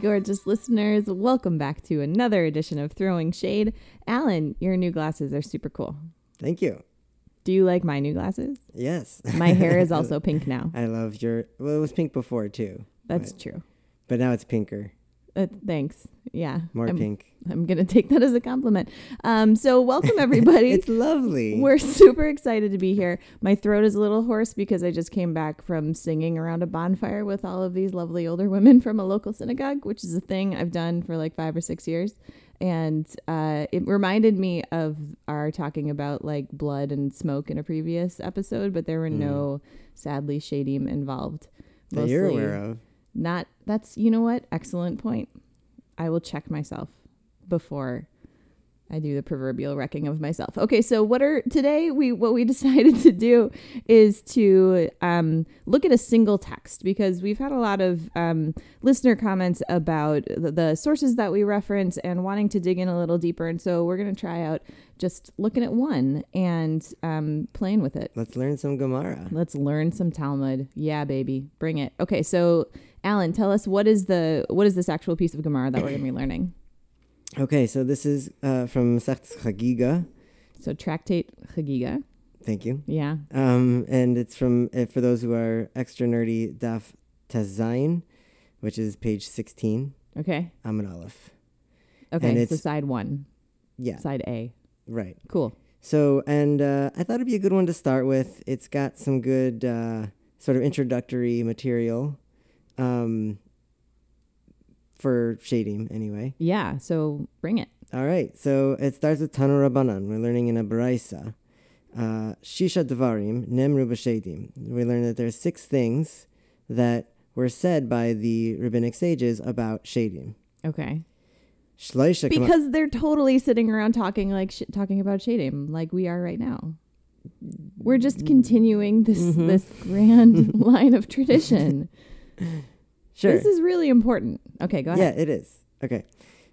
gorgeous listeners. Welcome back to another edition of Throwing Shade. Alan, your new glasses are super cool. Thank you. Do you like my new glasses? Yes. My hair is also pink now. I love your. Well, it was pink before too, That's Right. true. but now it's pinker, Uh, thanks. Yeah. more I'm, pink. I'm going to take that as a compliment. Um, so, welcome everybody. It's lovely. We're super excited to be here. My throat is a little hoarse because I just came back from singing around a bonfire with all of these lovely older women from a local synagogue, which is a thing I've done for like five or six years. And uh, it reminded me of our talking about like blood and smoke in a previous episode, but there were no, sadly, shadim involved. that you're aware of. Not, that's, you know what? Excellent point. I will check myself before I do the proverbial wrecking of myself. Okay, so what are today we what we decided to do is to um, look at a single text because we've had a lot of um, listener comments about the, the sources that we reference and wanting to dig in a little deeper, and so we're going to try out just looking at one and um, playing with it. Let's learn some Gemara. Let's learn some Talmud. Yeah, baby, bring it. Okay, so Alan, tell us what is the what is this actual piece of Gemara that we're going to be learning? Okay, so this is uh, from Secht Chagiga. So tractate Chagiga. Thank you. Yeah. Um, and it's from uh, for those who are extra nerdy, Daf Tezayin, which is page sixteen. Okay. Amud Aleph. Okay. And so it's- side one, Yeah, side A. right. Cool. So, and uh, I thought it'd be a good one to start with. It's got some good uh, sort of introductory material um, for shading anyway. Yeah. So bring it. All right, so it starts with Tanu Rabbanan. We're learning in a Baraisa. Uh, Shisha Devarim, Nemru B'Shedim. We learn that there's six things that were said by the rabbinic sages about Shadim. Okay. Shloisha Kama- Because they're totally sitting around talking like sh- talking about shadim like we are right now. We're just continuing this Mhm. this grand line of tradition. Sure. This is really important. Okay, go ahead. Yeah, it is. Okay.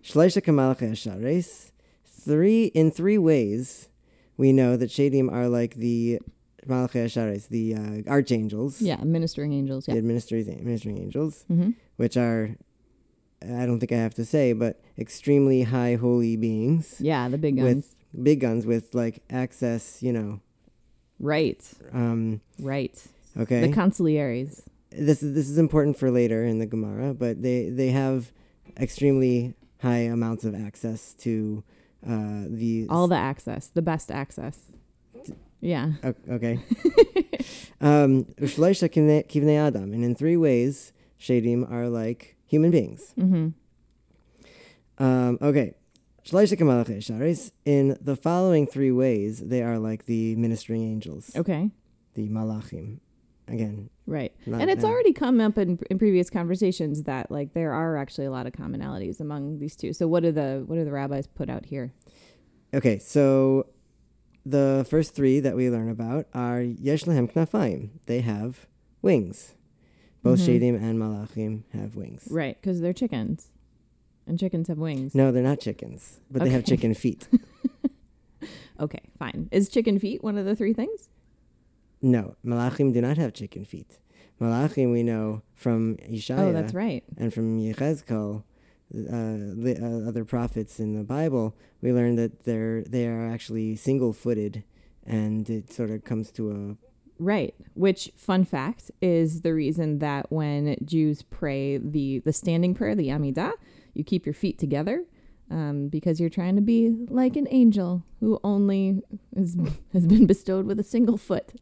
Shleisha Kamalcha Shares. Three in three ways we know that Shadim are like the Malcha Shares, the uh, archangels, Yeah, ministering angels. Yeah, the administering, administering angels, hmm which are I don't think I have to say, but extremely high holy beings Yeah, the big guns. with big guns with like access, you know. right. Um, Right. okay. The consiglieres. This is this is important for later in the Gemara, but they they have extremely high amounts of access to uh, the All the access, the best access. Yeah. Okay. um, Ushleisha kivnei kivnei Adam, and in three ways, Shadim are like human beings. Mm-hmm. Um, okay. In the following three ways, they are like the ministering angels, Okay. the malachim. Again, Right. not- and it's already come up in, in previous conversations that like there are actually a lot of commonalities among these two. So what are the what are the rabbis put out here? Okay, so the first three that we learn about are yesh lehem knafayim. They have wings. Both. Mm-hmm. Shadim and Malachim have wings. Right, because they're chickens, and chickens have wings. No, they're not chickens, but they have chicken feet. Okay, fine. Is chicken feet one of the three things? No, Malachim do not have chicken feet. Malachim we know from Ishaya Oh, that's right. and from Yechezkel, uh, li- uh, other prophets in the Bible. We learn that they're they are actually single-footed, and it sort of comes to a Right. Which fun fact is the reason that when Jews pray the the standing prayer, the Amidah, you keep your feet together. Um, because you're trying to be like an angel who only is, has been bestowed with a single foot.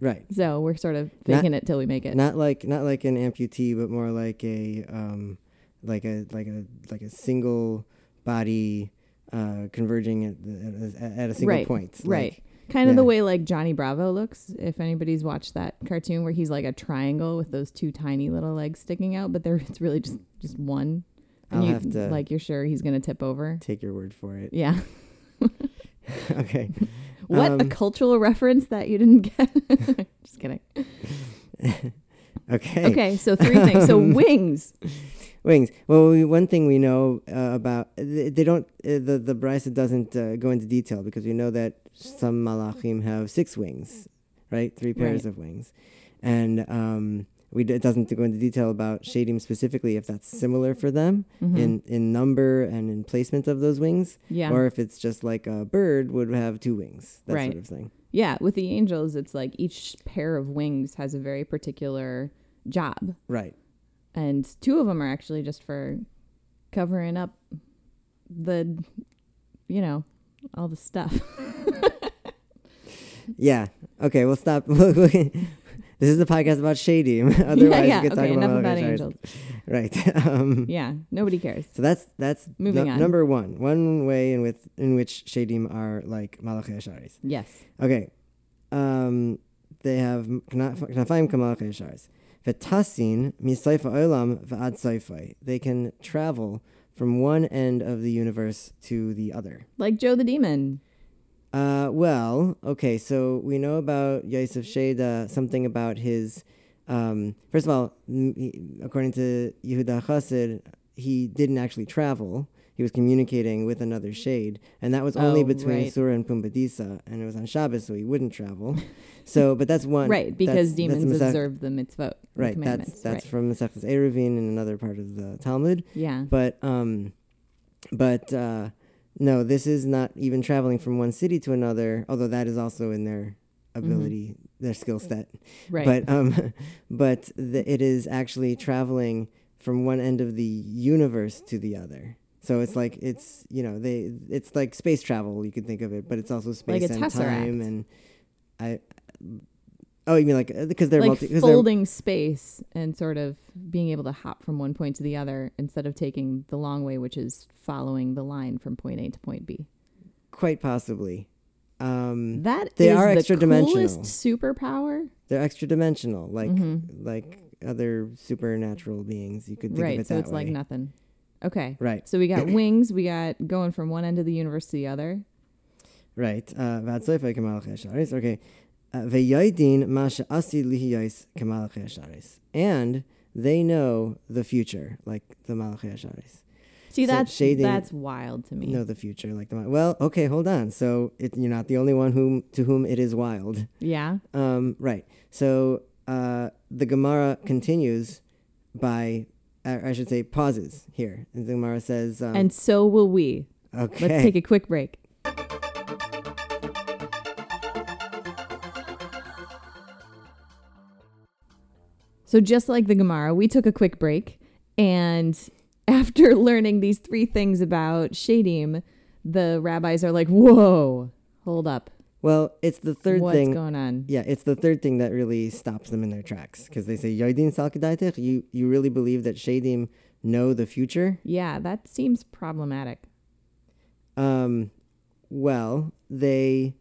Right. So we're sort of Not- faking it till we make it. Not like not like an amputee, but more like a um, like a like a like a single body uh, converging at, at, at a single Right, point. right. Like, kind of the way like Johnny Bravo looks. If anybody's watched that cartoon where he's like a triangle with those two tiny little legs sticking out, but there it's really just just one. And I'll you, have to like you're sure he's gonna tip over. take your word for it. Yeah. okay. What a Um, cultural reference that you didn't get. just kidding. Okay. Okay, so three things. So wings. Wings. Well, we, one thing we know uh, about they, they don't uh, the the Baraisa doesn't uh, go into detail because we know that some malachim have six wings, right? Three pairs Right. of wings, and um, we it doesn't go into detail about shadim specifically if that's similar for them Mhm. in in number and in placement of those wings, yeah. or if it's just like a bird would have two wings, that Right. sort of thing. yeah. With the angels, it's like each pair of wings has a very particular job. Right. and two of them are actually just for covering up the you know all the stuff Yeah. Okay. We'll stop. this is a podcast about shady. Otherwise, yeah, yeah. we could talk about, about angels Right. um, yeah nobody cares So that's that's Moving nu- on. number one. One way in with in which shadim are like malachei asharis. yes Okay, um, they have knafayim kamalachei asharis. V'tasin misayfa olam v'ad sayfai. They can travel from one end of the universe to the other. like joe the demon Uh, well, okay, so we know about Yosef Sheda something about his. Um, first of all, according to Yehuda Chassid, he didn't actually travel. He was communicating with another shade, and that was only Oh, between right. Sura and Pumbedisa, and it was on Shabbos, so he wouldn't travel. so, but that's one. right because that's- demons that's observe the mitzvot the Right, that's that's right. from Masechtas Eruvin in another part of the Talmud. yeah But um, but uh, no, this is not even traveling from one city to another. Although that is also in their ability, their skill set. Mm-hmm. right But um, but the, it is actually traveling from one end of the universe to the other. So it's like it's you know they it's like space travel you could think of it, but it's also space Like and tesseract. time and I. Oh, you mean like uh, because they're like multi 'cause they're- folding space and sort of being able to hop from one point to the other instead of taking the long way which is following the line from point a to point b quite possibly. Um, That is They are the extra-dimensional. coolest superpower they're extra dimensional, like Mhm. like other supernatural beings. You could think of it. right so it's way. like nothing okay right, so we got wings we got going from one end of the universe to the other right. Uh, V'atzoifei kamalach yasharis. Okay. Ve'yaydin ma she'asi lihiyais kamalach yasharis. And they know the future, like the malach yasharis. see So that's shading- that's wild to me Know the future, like the well. Okay, hold on. So it, you're not the only one whom to whom it is wild. yeah Um, right. So uh, the Gemara continues by, uh, I should say, pauses here. And the Gemara says, um, and so will we okay. let's take a quick break So just like the Gemara, we took a quick break, and after learning these three things about Shadim, the rabbis are like, "Whoa, hold up, well, it's the third what's thing. going on?" Yeah, it's the third thing that really stops them in their tracks because they say, Yoidin Salkidaitech, you, you really believe that Shadim know the future? Yeah, that seems problematic. Um, well, they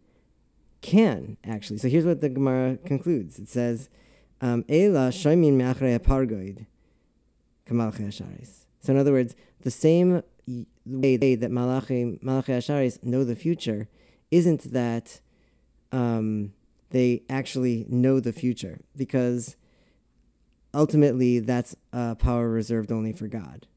can actually. So here's what the Gemara concludes. It says, "Ela shoimin me'achrei pargoid kamalchei asharis." So in other words, the same way that malachi malachi asharis know the future isn't that um, they actually know the future because ultimately that's a power reserved only for God.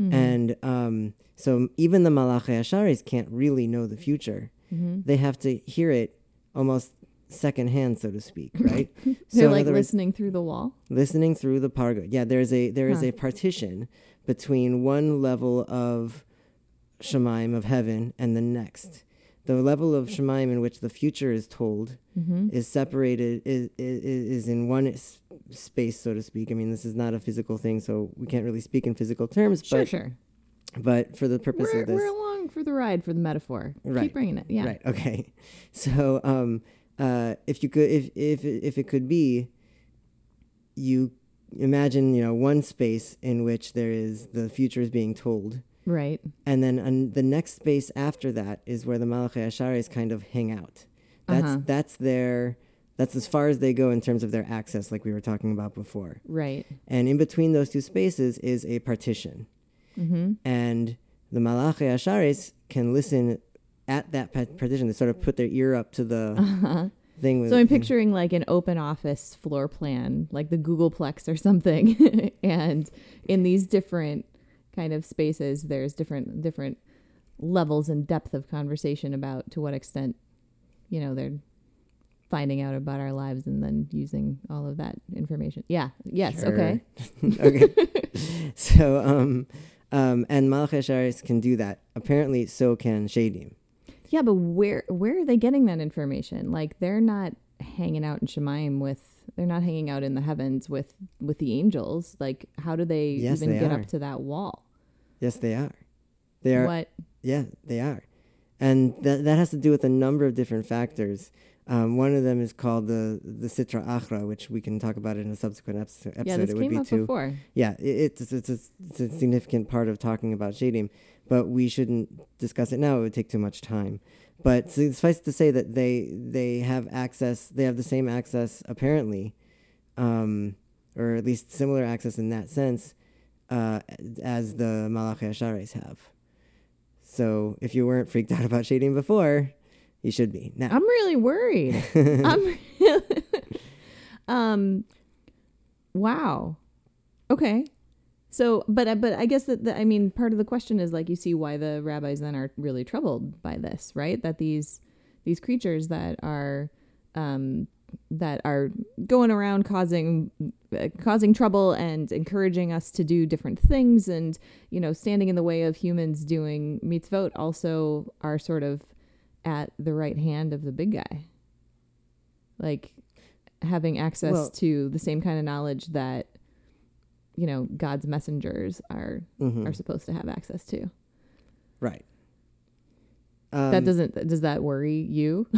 Mhm. And um, so even the Malachi Asharis can't really know the future. Mhm. They have to hear it almost secondhand, so to speak, right? They're so like words, listening through the wall. listening through the pargo. Yeah, there's a there is Huh. a partition between one level of Shemaim of heaven and the next. The level of Shemaim in which the future is told Mm-hmm. is separated is, is is in one s- space, so to speak. I mean, this is not a physical thing, so we can't really speak in physical terms. Sure, but sure. but for the purpose We're, of this, we're along for the ride for the metaphor. Right. Keep bringing it. Yeah. Right. Okay. So, um, uh, if you could, if if if it could be, you imagine, you know, one space in which there is the future is being told, Right. and then an, the next space after that is where the Malachi Asharis kind of hang out. That's Uh-huh. that's their that's as far as they go in terms of their access, like we were talking about before. Right. And in between those two spaces is a partition. Mm-hmm. and the Malachi Asharis can listen at that pa- partition. They sort of put their ear up to the Uh-huh. thing. With, So I'm picturing like an open office floor plan, like the Googleplex or something. and in these different kind of spaces, there's different different levels and depth of conversation about to what extent, you know, they're finding out about our lives and then using all of that information. Yeah. Yes. Sure. Okay. okay. so, um, um, and Malach Sharis can do that. Apparently, so can Shadim. Yeah, but where where are they getting that information? Like they're not hanging out in Shemaim with they're not hanging out in the heavens with with the angels. Like how do they Yes, even they get are. up to that wall? Yes, they are. They are. What? Yeah, they are. And that, that has to do with a number of different factors. Um, one of them is called the the Sitra Achra, which we can talk about in a subsequent episode. Yeah, this it would came be up too. before. Yeah, it, it's, it's, it's, it's a significant part of talking about Shadim, but we shouldn't discuss it now. It would take too much time. But suffice to say that they they have access. They have the same access apparently, um, or at least similar access in that sense, uh, as the Malachi Ashares have. So if you weren't freaked out about shading before, you should be now. I'm really worried. I'm really Um wow. Okay. So, but uh, but I guess that the, I mean part of the question is like you see why the rabbis then are really troubled by this, right? That these these creatures that are um that are going around causing uh, causing trouble and encouraging us to do different things and you know standing in the way of humans doing mitzvot also are sort of at the right hand of the big guy like having access Well- to the same kind of knowledge that you know god's messengers are Mhm. are supposed to have access to right. that Um, doesn't does that worry you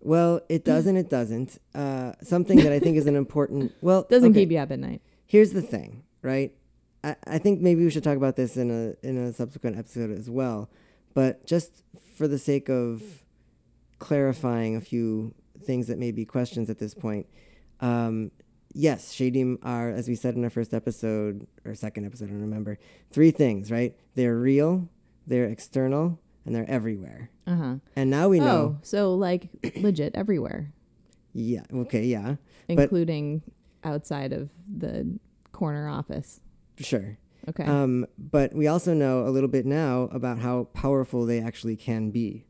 Well, it does and it doesn't. Uh, something that I think is an important. Well, doesn't okay, keep you up at night Here's the thing, right? I, I think maybe we should talk about this in a in a subsequent episode as well. But just for the sake of clarifying a few things that may be questions at this point, um, yes, shadim are, as we said in our first episode or second episode, I don't remember, three things, right? They're real, they're external, and they're everywhere. uh-huh And now we know, oh so like legit everywhere yeah, okay, yeah. But- including outside of the corner office Sure. okay Um, but we also know a little bit now about how powerful they actually can be.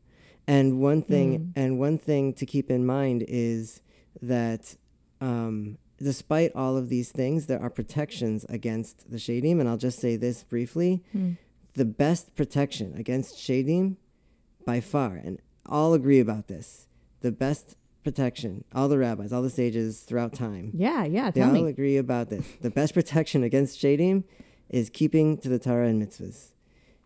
And one thing, Mm. and one thing to keep in mind is that um, despite all of these things, there are protections against the shadim. And I'll just say this briefly: Hmm. the best protection against shadim, by far, and all agree about this. The best protection, all the rabbis, all the sages throughout time, yeah yeah they all me agree about this. The best protection against shadim is keeping to the Torah and mitzvahs.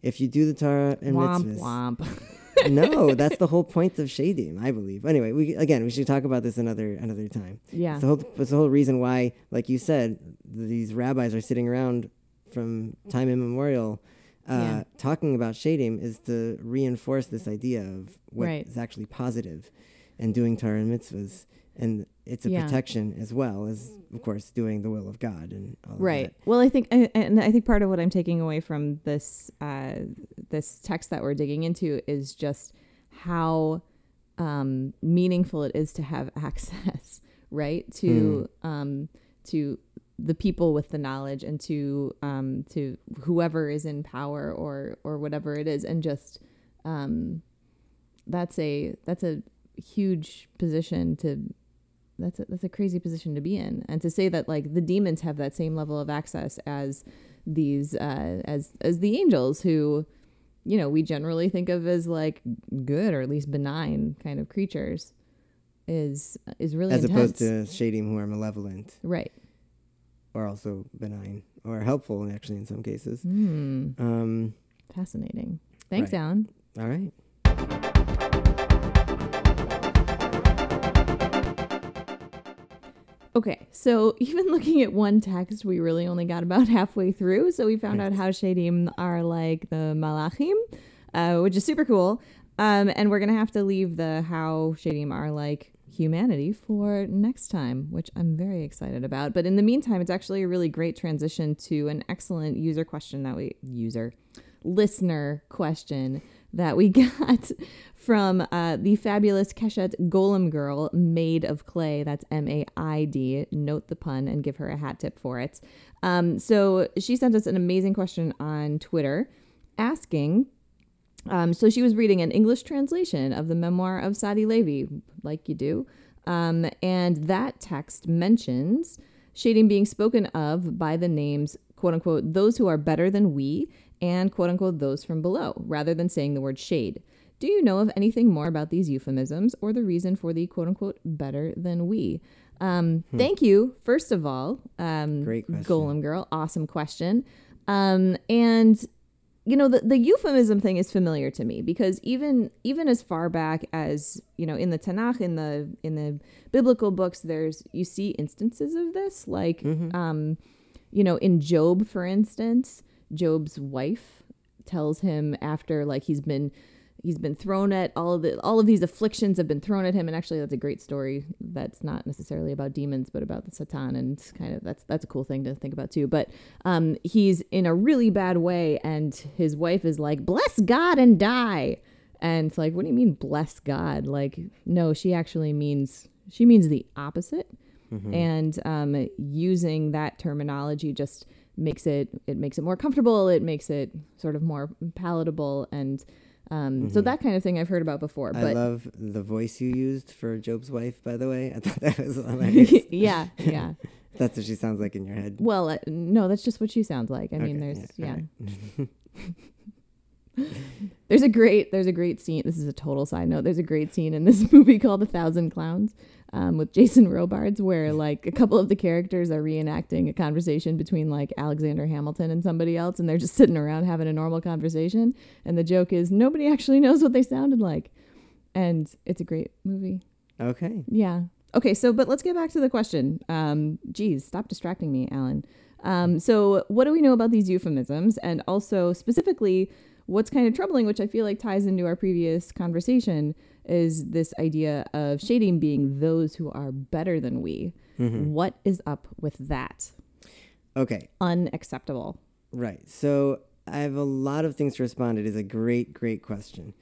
If you do the Torah and womp mitzvahs, womp no, that's the whole point of shadim, I believe. Anyway, we again we should talk about this another another time. yeah It's the whole it's the whole reason why, like you said, these rabbis are sitting around from time immemorial. Uh, Yeah. Talking about shadim is to reinforce this idea of what is Right. actually positive and doing Torah and mitzvahs. And it's a Yeah. protection as well as, of course, doing the will of God and right. Well i think I- and i think part of what i'm taking away from this uh this text that we're digging into is just how um meaningful it is to have access right? To um to the people with the knowledge and to um to whoever is in power or or whatever it is and just um that's a that's a huge position to that's a, that's a crazy position to be in. And to say that like the demons have that same level of access as these uh as as the angels who you know we generally think of as like good or at least benign kind of creatures is is really As intense. opposed to shadim who are malevolent. Right. Or also benign or helpful, actually, in some cases. hmm. Um, fascinating. Thanks Right. alan. All right. Okay, so even looking at one text, we really only got about halfway through. So we found out how Shadim are like the Malachim, uh, which is super cool. Um, and we're gonna have to leave the how Shadim are like humanity for next time, which I'm very excited about. But in the meantime, it's actually a really great transition to an excellent user question that we user listener question that we got from uh, the fabulous Keshet Golem Girl, made of clay. That's M A I D. Note the pun and give her a hat tip for it. Um, so she sent us an amazing question on Twitter asking. Um, so she was reading an English translation of the memoir of Sadi Levi, like you do. Um, and that text mentions shadim being spoken of by the names, quote unquote, those who are better than we, and quote unquote, those from below, rather than saying the word shade. Do you know of anything more about these euphemisms or the reason for the quote unquote better than we? Um, Thank you, first of all, um, Great question. Golem Girl. Awesome question. Um, and you know the, the euphemism thing is familiar to me because even even as far back as you know in the Tanakh in the in the biblical books there's you see instances of this like um you know in Job for instance Job's wife tells him after like he's been he's been thrown at all of the all of these afflictions have been thrown at him. And actually that's a great story that's not necessarily about demons but about the satan. And kind of that's that's a cool thing to think about too. But um he's in a really bad way. And his wife is like bless god and die. And it's like what do you mean bless god? Like no she actually means she means the opposite. And um using that terminology just makes it it makes it more comfortable it makes it sort of more palatable and um, so that kind of thing I've heard about before, But I love the voice you used for Job's wife, by the way. I thought that was hilarious. yeah, yeah. That's what she sounds like in your head. Well, uh, no, that's just what she sounds like. I mean, there's yeah, yeah. there's a great there's a great scene. This is a total side note. There's a great scene in this movie called A Thousand Clowns um, with Jason Robards, where like a couple of the characters are reenacting a conversation between like Alexander Hamilton and somebody else, and they're just sitting around having a normal conversation. And the joke is nobody actually knows what they sounded like, and it's a great movie. Okay. Yeah. Okay, so but let's get back to the question. Um, geez, stop distracting me, Alan. Um, so what do we know about these euphemisms, and also specifically, what's kind of troubling, which I feel like ties into our previous conversation, is this idea of shadim being those who are better than we. What is up with that? Okay. Unacceptable. Right. So I have a lot of things to respond. It is a great, great question.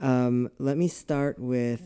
Um, let me start with,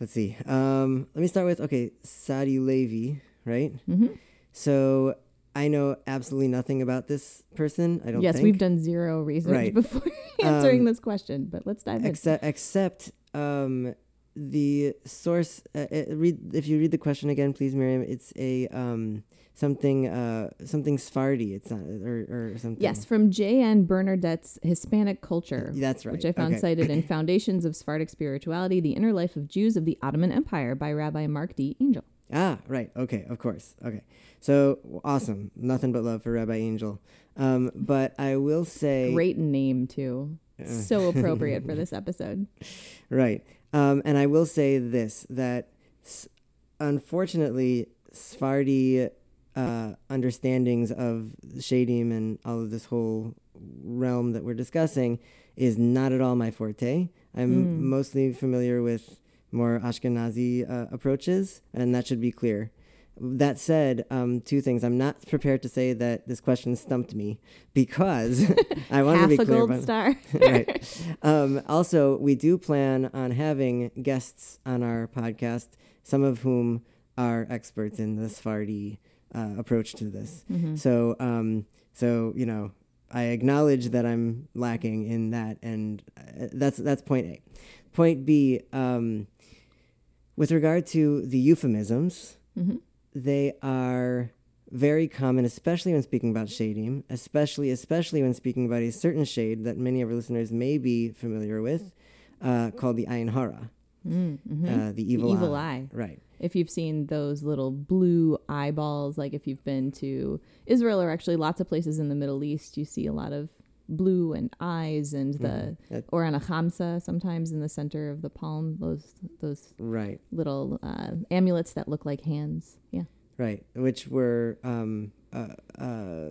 let's see. Um, let me start with, okay, Sadi Levi, right? Mm-hmm. So I know absolutely nothing about this person. I don't Yes, think. we've done zero research Right. before answering Um, this question, but let's dive in. except except um, the source. Uh, uh, read if you read the question again, please, Miriam. It's a um, something uh, something Sephardi. It's not or, or something. Yes, from J.N. Benardete's Hispanic Culture. that's right. which I found Okay. cited in Foundations of Sephardic Spirituality, The Inner Life of Jews of the Ottoman Empire by Rabbi Marc D. Angel. Ah, right. Okay, of course. Okay. So awesome. Nothing but love for Rabbi Angel. Um, but I will say Great name, too. So appropriate for this episode. Right. Um, and I will say this that s- unfortunately, Sephardi uh, understandings of Shadim and all of this whole realm that we're discussing is not at all my forte. I'm mostly familiar with more Ashkenazi uh, approaches, and that should be clear. That said, um, two things. I'm not prepared to say that this question stumped me because I want to be clear. Half a gold star. right. Um, also, we do plan on having guests on our podcast, some of whom are experts in the Sephardi uh, approach to this. Mm-hmm. So, um, so you know, I acknowledge that I'm lacking in that, and uh, that's that's point A. Point B, um, with regard to the euphemisms, Mhm. They are very common, especially when speaking about shadim, especially especially when speaking about a certain shade that many of our listeners may be familiar with, uh, called the ayin hara, Mm-hmm. uh, the evil, evil eye. eye. Right. If you've seen those little blue eyeballs, like if you've been to Israel or actually lots of places in the Middle East, you see a lot of blue and eyes and the Mhm. Or on a sometimes in the center of the palm those those right. little uh, amulets that look like hands yeah Right, which were um, uh, uh,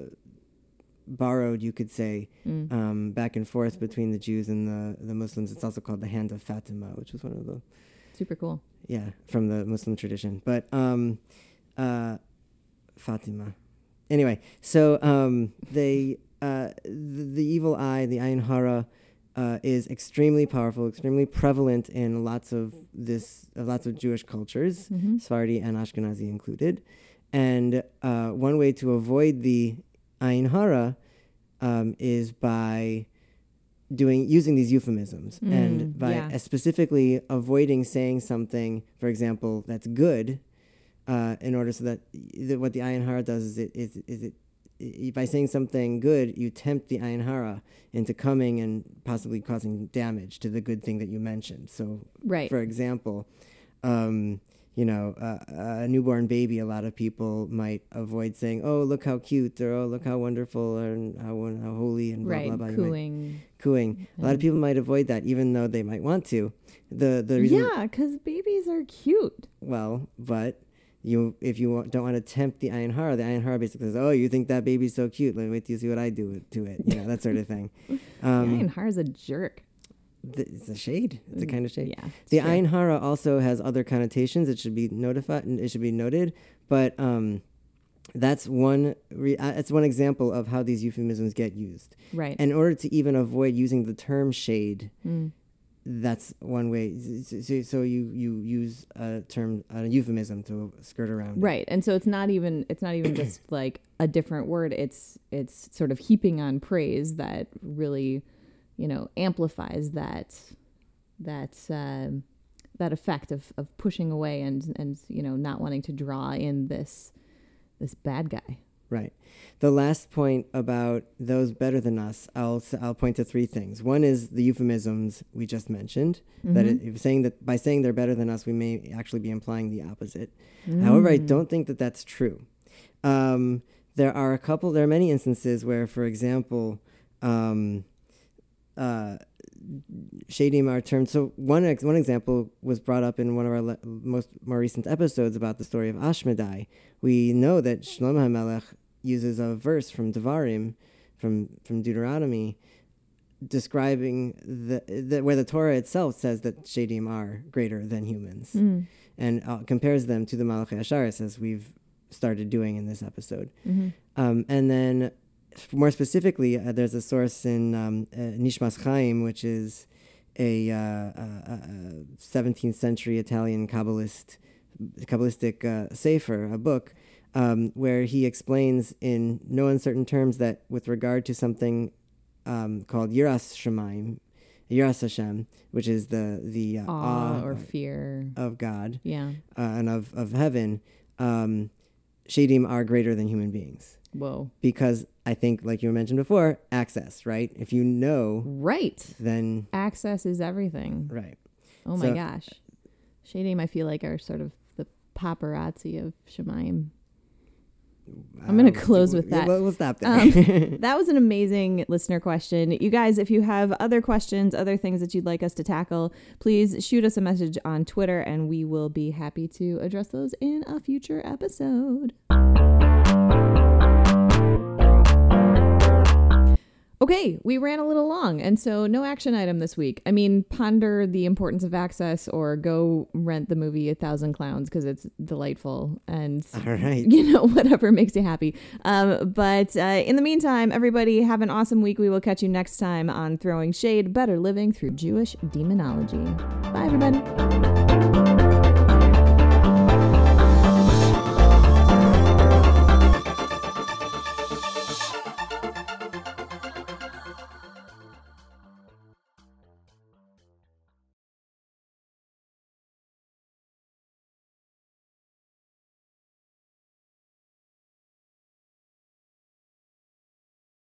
borrowed, you could say, Mm. um, back and forth between the Jews and the, the Muslims. It's also called the Hand of Fatima, which was one of the super cool yeah from the Muslim tradition. But um, uh, Fatima. Anyway, so um, they uh, the, the evil eye, the Ayin Hara, uh, is extremely powerful, extremely prevalent in lots of this uh, lots of Jewish cultures. mm-hmm. Sephardi and Ashkenazi included. And uh, one way to avoid the Ayin Hara um, is by doing using these euphemisms Mm, and by yeah. specifically avoiding saying something, for example, that's good, uh, in order so that, that what the ayin hara does is it is is it by saying something good, you tempt the ayin hara into coming and possibly causing damage to the good thing that you mentioned. So, Right. for example, um, you know, uh, a newborn baby, a lot of people might avoid saying, "Oh, look how cute," or "Oh, look how wonderful," and how how holy, and blah right. blah blah. You might- Cooing. cooing. A lot of people might avoid that, even though they might want to. The the reason, Yeah, because babies are cute. well, but you if you don't want to tempt the ayin hara, the ayin hara basically says, "Oh, you think that baby's so cute? Let me wait till you see what I do to it." You know that sort of thing. Um, Ayin Har's a jerk. th- it's a shade. It's a kind of shade. Yeah. The ayin hara also has other connotations. It should be notified. It should be noted. But um, that's one. Re- uh, it's one example of how these euphemisms get used. Right. In order to even avoid using the term shade, Mm. That's one way. So, so- you you use a term, a euphemism to skirt around. it. Right. And so it's not even it's not even just like a different word. It's it's sort of heaping on praise that really, you know, amplifies that that um that effect of, of pushing away and and you know not wanting to draw in this this bad guy. Right. The last point about those better than us, I'll I'll point to three things. One is the euphemisms we just mentioned. That Mhm. it, saying that by saying they're better than us, we may actually be implying the opposite. However, I Mm. don't think that that's true. Um, there are a couple. There are many instances where, for example, um, uh, shadim are termed. So one ex- one example was brought up in one of our le- most more recent episodes about the story of Ashmedai. We know that Shlomo HaMelech uses a verse from Devarim, from from Deuteronomy, describing the, the where the Torah itself says that shadim are greater than humans Mm. and uh, compares them to the Malachi Asharis as we've started doing in this episode. Mhm. Um, and then, more specifically, uh, there's a source in um, uh, Nishmas Chaim, which is a, uh, uh, uh, 17th century Italian Kabbalist, Kabbalistic uh, sefer, a book, um, where he explains in no uncertain terms that with regard to something um, called Yiras Shemaim, Yiras Hashem, which is the the uh, Awe awe or fear. of God Yeah. uh, and of, of heaven, um, shadim are greater than human beings. Whoa. Because I think, like you mentioned before, access, right? If you know, Right. then, Access is everything. right. Oh my gosh. Shadim, I feel like are sort of the paparazzi of Shemaim. I'm gonna Um, close with that. We'll, we'll stop there. Um, That was an amazing listener question. You guys, if you have other questions, other things that you'd like us to tackle, please shoot us a message on Twitter and we will be happy to address those in a future episode. Okay, we ran a little long, and so no action item this week. I mean, ponder the importance of access or go rent the movie A Thousand Clowns because it's delightful and All right. you know, whatever makes you happy. Um, but uh, in the meantime, everybody have an awesome week. We will catch you next time on Throwing Shade Better Living Through Jewish Demonology. Bye, everybody.